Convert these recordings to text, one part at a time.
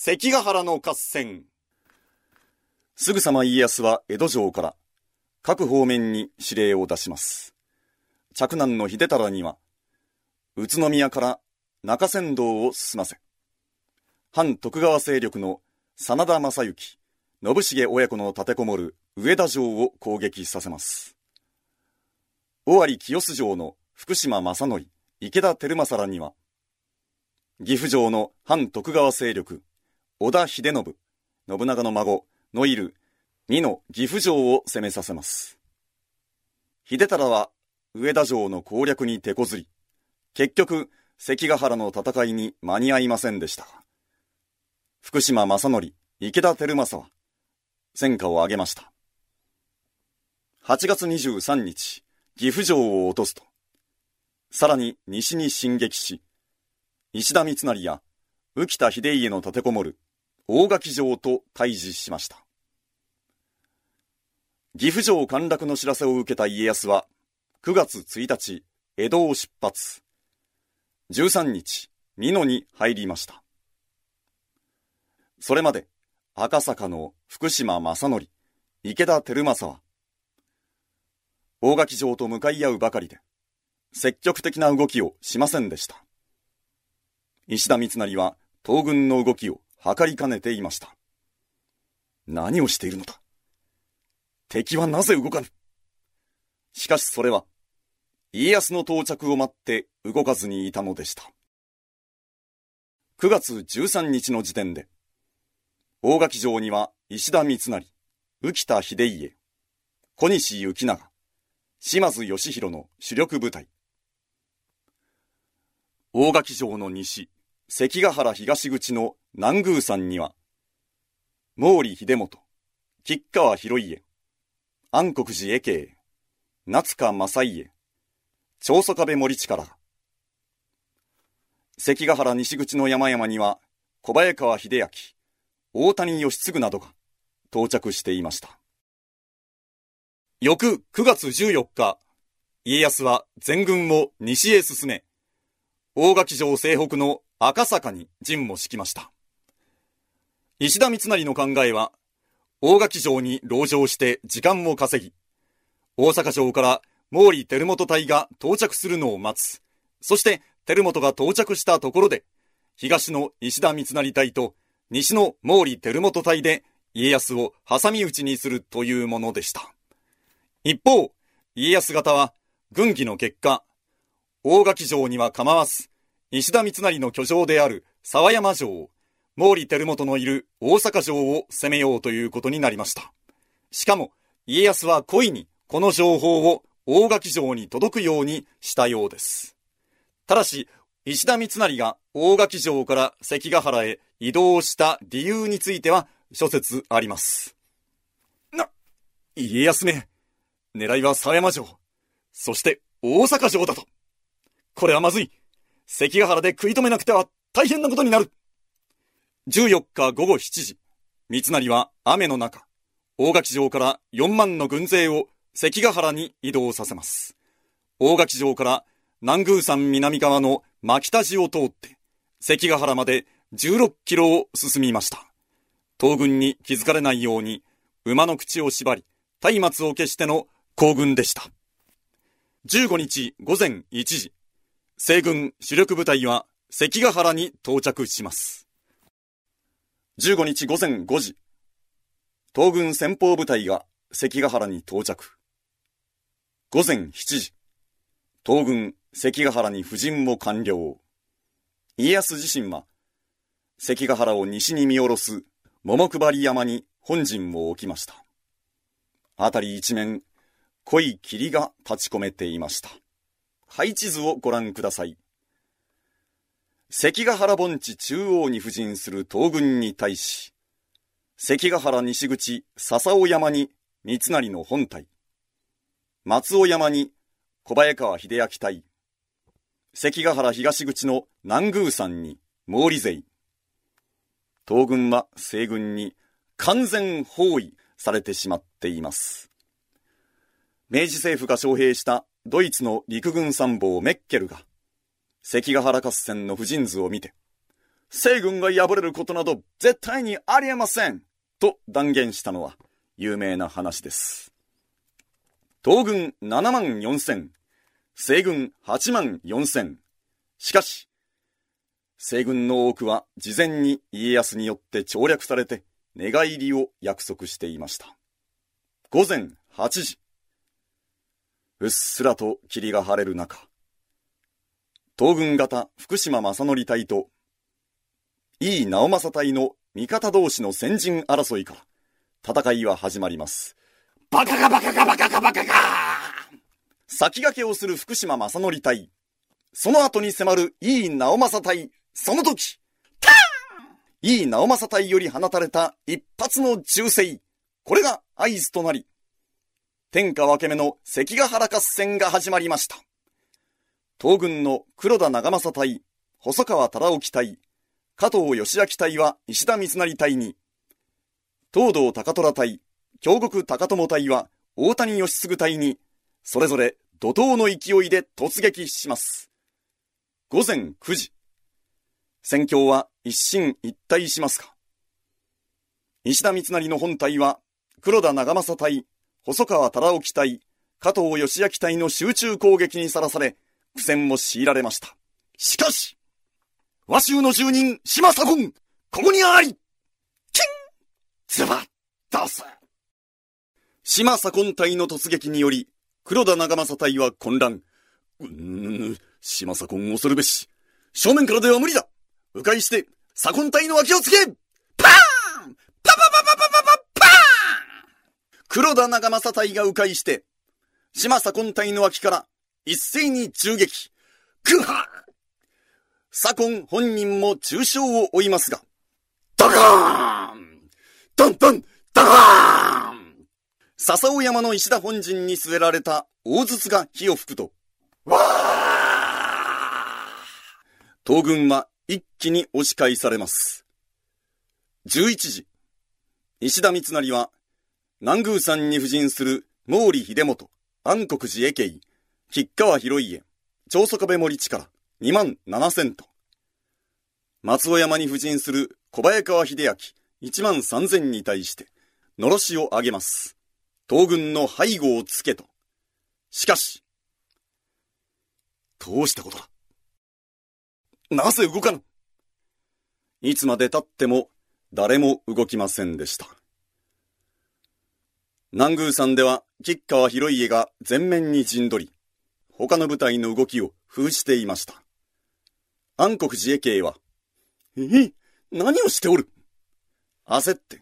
関ヶ原の合戦。すぐさま家康は江戸城から各方面に指令を出します。着難の秀忠には、宇都宮から中山道を進ませ、反徳川勢力の真田正幸、信繁親子の立てこもる上田城を攻撃させます。尾張清洲城の福島正則、池田輝政らには、岐阜城の反徳川勢力、織田秀信、信長の孫、のいる二の岐阜城を攻めさせます。秀忠は上田城の攻略に手こずり、結局、関ヶ原の戦いに間に合いませんでした。福島正則、池田輝政は、戦果を挙げました。8月23日、岐阜城を落とすと、さらに西に進撃し、石田三成や浮田秀家の立てこもる大垣城と対峙しました。岐阜城陥落の知らせを受けた家康は、9月1日、江戸を出発。13日、美濃に入りました。それまで、赤坂の福島正則、池田輝政は、大垣城と向かい合うばかりで、積極的な動きをしませんでした。石田三成は東軍の動きを図りかねていました。何をしているのだ敵はなぜ動かぬしかしそれは、家康の到着を待って動かずにいたのでした。9月13日の時点で、大垣城には石田三成、浮田秀家、小西行長、島津義弘の主力部隊。大垣城の西、関ヶ原東口の南宮山には、毛利秀元、吉川広家、安国寺絵慶、夏川正家、長宗壁森力。関ヶ原西口の山々には、小早川秀明、大谷義継などが到着していました。翌9月14日、家康は全軍を西へ進め、大垣城西北の赤坂に陣も敷きました。石田三成の考えは、大垣城に籠城して時間を稼ぎ、大阪城から毛利輝元隊が到着するのを待つ。そして輝元が到着したところで、東の石田三成隊と西の毛利輝元隊で家康を挟み撃ちにするというものでした。一方、家康方は軍議の結果、大垣城には構わず、石田三成の居城である沢山城毛利輝元のいる大阪城を攻めようということになりました。しかも、家康は故意にこの情報を大垣城に届くようにしたようです。ただし、石田三成が大垣城から関ヶ原へ移動した理由については諸説あります。な、家康め、狙いは狭山城、そして大阪城だと。これはまずい。関ヶ原で食い止めなくては大変なことになる。14日午後7時、三成は雨の中、大垣城から4万の軍勢を関ヶ原に移動させます。大垣城から南宮山南側の牧田寺を通って、関ヶ原まで16キロを進みました。東軍に気づかれないように、馬の口を縛り、松明を消しての行軍でした。15日午前1時、西軍主力部隊は関ヶ原に到着します。15日午前5時、東軍先方部隊が関ヶ原に到着。午前7時、東軍関ヶ原に布陣も完了。家康自身は、関ヶ原を西に見下ろす桃配山に本陣を置きました。辺り一面、濃い霧が立ち込めていました。配置図をご覧ください。関ヶ原盆地中央に布陣する東軍に対し、関ヶ原西口笹尾山に三成の本隊、松尾山に小早川秀明隊、関ヶ原東口の南宮山に毛利勢、東軍は西軍に完全包囲されてしまっています。明治政府が招聘したドイツの陸軍参謀メッケルが関ヶ原合戦の婦人図を見て、西軍が敗れることなど絶対にありえませんと断言したのは有名な話です。東軍7万4千、西軍8万4千。しかし、西軍の多くは事前に家康によって調略されて寝返りを約束していました。午前8時。うっすらと霧が晴れる中、東軍型福島正則隊と井伊直政隊の味方同士の先陣争いから戦いは始まります。バカがバカがバカがバカが先駆けをする福島正則隊。その後に迫る井伊直政隊。その時、ターン井伊直政隊より放たれた一発の銃声。これが合図となり、天下分け目の関ヶ原合戦が始まりました。東軍の黒田長政隊、細川忠興隊、加藤義明隊は石田三成隊に、東道高虎隊、京極高友隊は大谷義継隊に、それぞれ怒涛の勢いで突撃します。午前9時。戦況は一進一退しますか石田三成の本隊は、黒田長政隊、細川忠興隊、加藤義明隊の集中攻撃にさらされ、苦戦を強いられました。しかし、和州の住人、島左近、ここにありキンズバッ出す島左近隊の突撃により、黒田長政隊は混乱。うーん、島左近恐るべし。正面からでは無理だ迂回して、左近隊の脇をつけ黒田長政隊が迂回して、島左近隊の脇から一斉に銃撃。グハ左近本人も重傷を負いますが、ドカーン！ドンドン！ドカーン！笹尾山の石田本陣に据えられた大筒が火を吹くと、わー！東軍は一気に押し返されます。11時、石田三成は南宮山に布陣する毛利秀元、安国寺家慶、吉川広家、長宗壁森地から2万7千と、松尾山に布陣する小早川秀明1万3千に対して、のろしを上げます。東軍の背後をつけと。しかし、どうしたことだ？なぜ動かぬ？いつまで経っても誰も動きませんでした。南宮山では吉川広家が前面に陣取り、他の部隊の動きを封じていました。暗黒自衛系は、え何をしておる？焦って、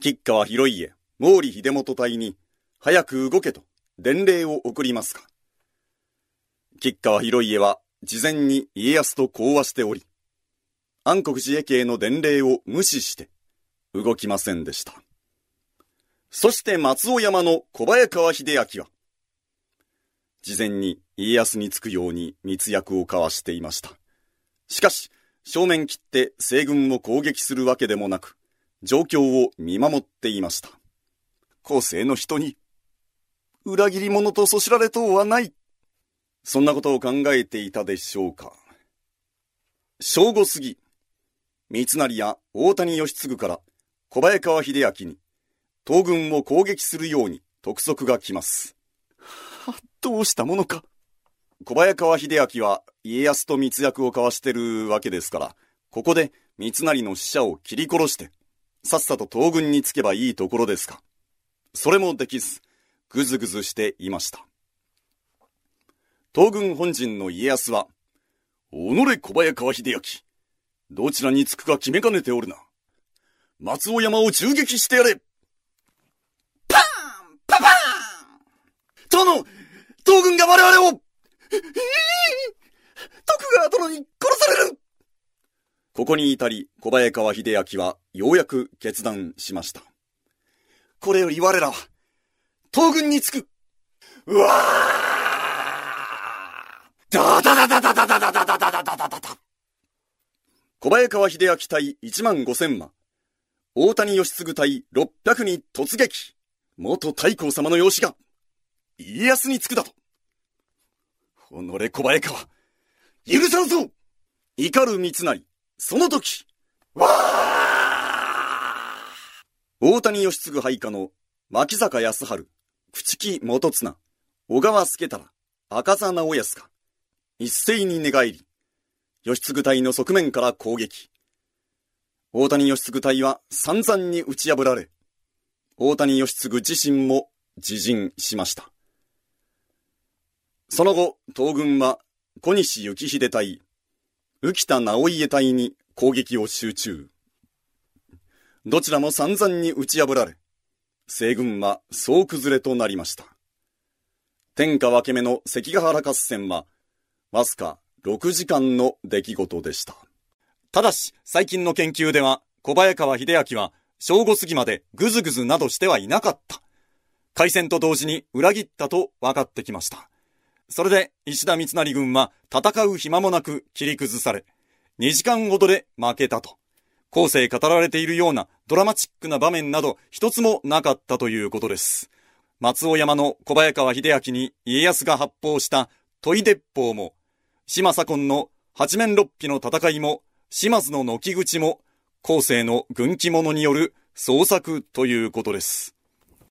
吉川広家、毛利秀元隊に、早く動けと伝令を送りますか。吉川広家は事前に家康と講和しており、暗黒自衛系の伝令を無視して動きませんでした。そして松尾山の小早川秀明は、事前に家康につくように密約を交わしていました。しかし、正面切って西軍を攻撃するわけでもなく、状況を見守っていました。後世の人に、裏切り者とそしられとうはない。そんなことを考えていたでしょうか。正午過ぎ、三成や大谷義継から小早川秀明に、東軍を攻撃するように督促が来ます。どうしたものか。小早川秀明は家康と密約を交わしてるわけですから、ここで三成の死者を切り殺して、さっさと東軍につけばいいところですか。それもできず、ぐずぐずしていました。東軍本陣の家康は、己小早川秀明、どちらにつくか決めかねておるな。松尾山を銃撃してやれパパーン殿東軍が我々を、徳川殿に殺されるここに至り、小早川秀明はようやく決断しました。これより我らは、東軍につく。うわーダダダダダダダダダダダダダダダ小早川秀明対1万5千万。大谷義継対600に突撃。元太閤様の養子が、家康につくだと。己小早川、許さんぞ。怒る三成、その時、わー。大谷義継配下の牧坂康春、朽木元綱、小川助太郎、赤座直康が、一斉に寝返り、義継隊の側面から攻撃。大谷義継隊は散々に打ち破られ、大谷義継自身も自陣しました。その後、東軍は小西幸秀隊、浮田直家隊に攻撃を集中。どちらも散々に打ち破られ、西軍は総崩れとなりました。天下分け目の関ヶ原合戦は、わずか6時間の出来事でした。ただし、最近の研究では、小早川秀明は、正午過ぎまでぐずぐずなどしてはいなかった。開戦と同時に裏切ったと分かってきました。それで、石田三成軍は戦う暇もなく切り崩され、2時間ほどで負けたと。後世語られているようなドラマチックな場面など一つもなかったということです。松尾山の小早川秀明に家康が発砲した問い鉄砲も、島左近の八面六臂の戦いも、島津の軒口も、後世の軍記者による創作ということです。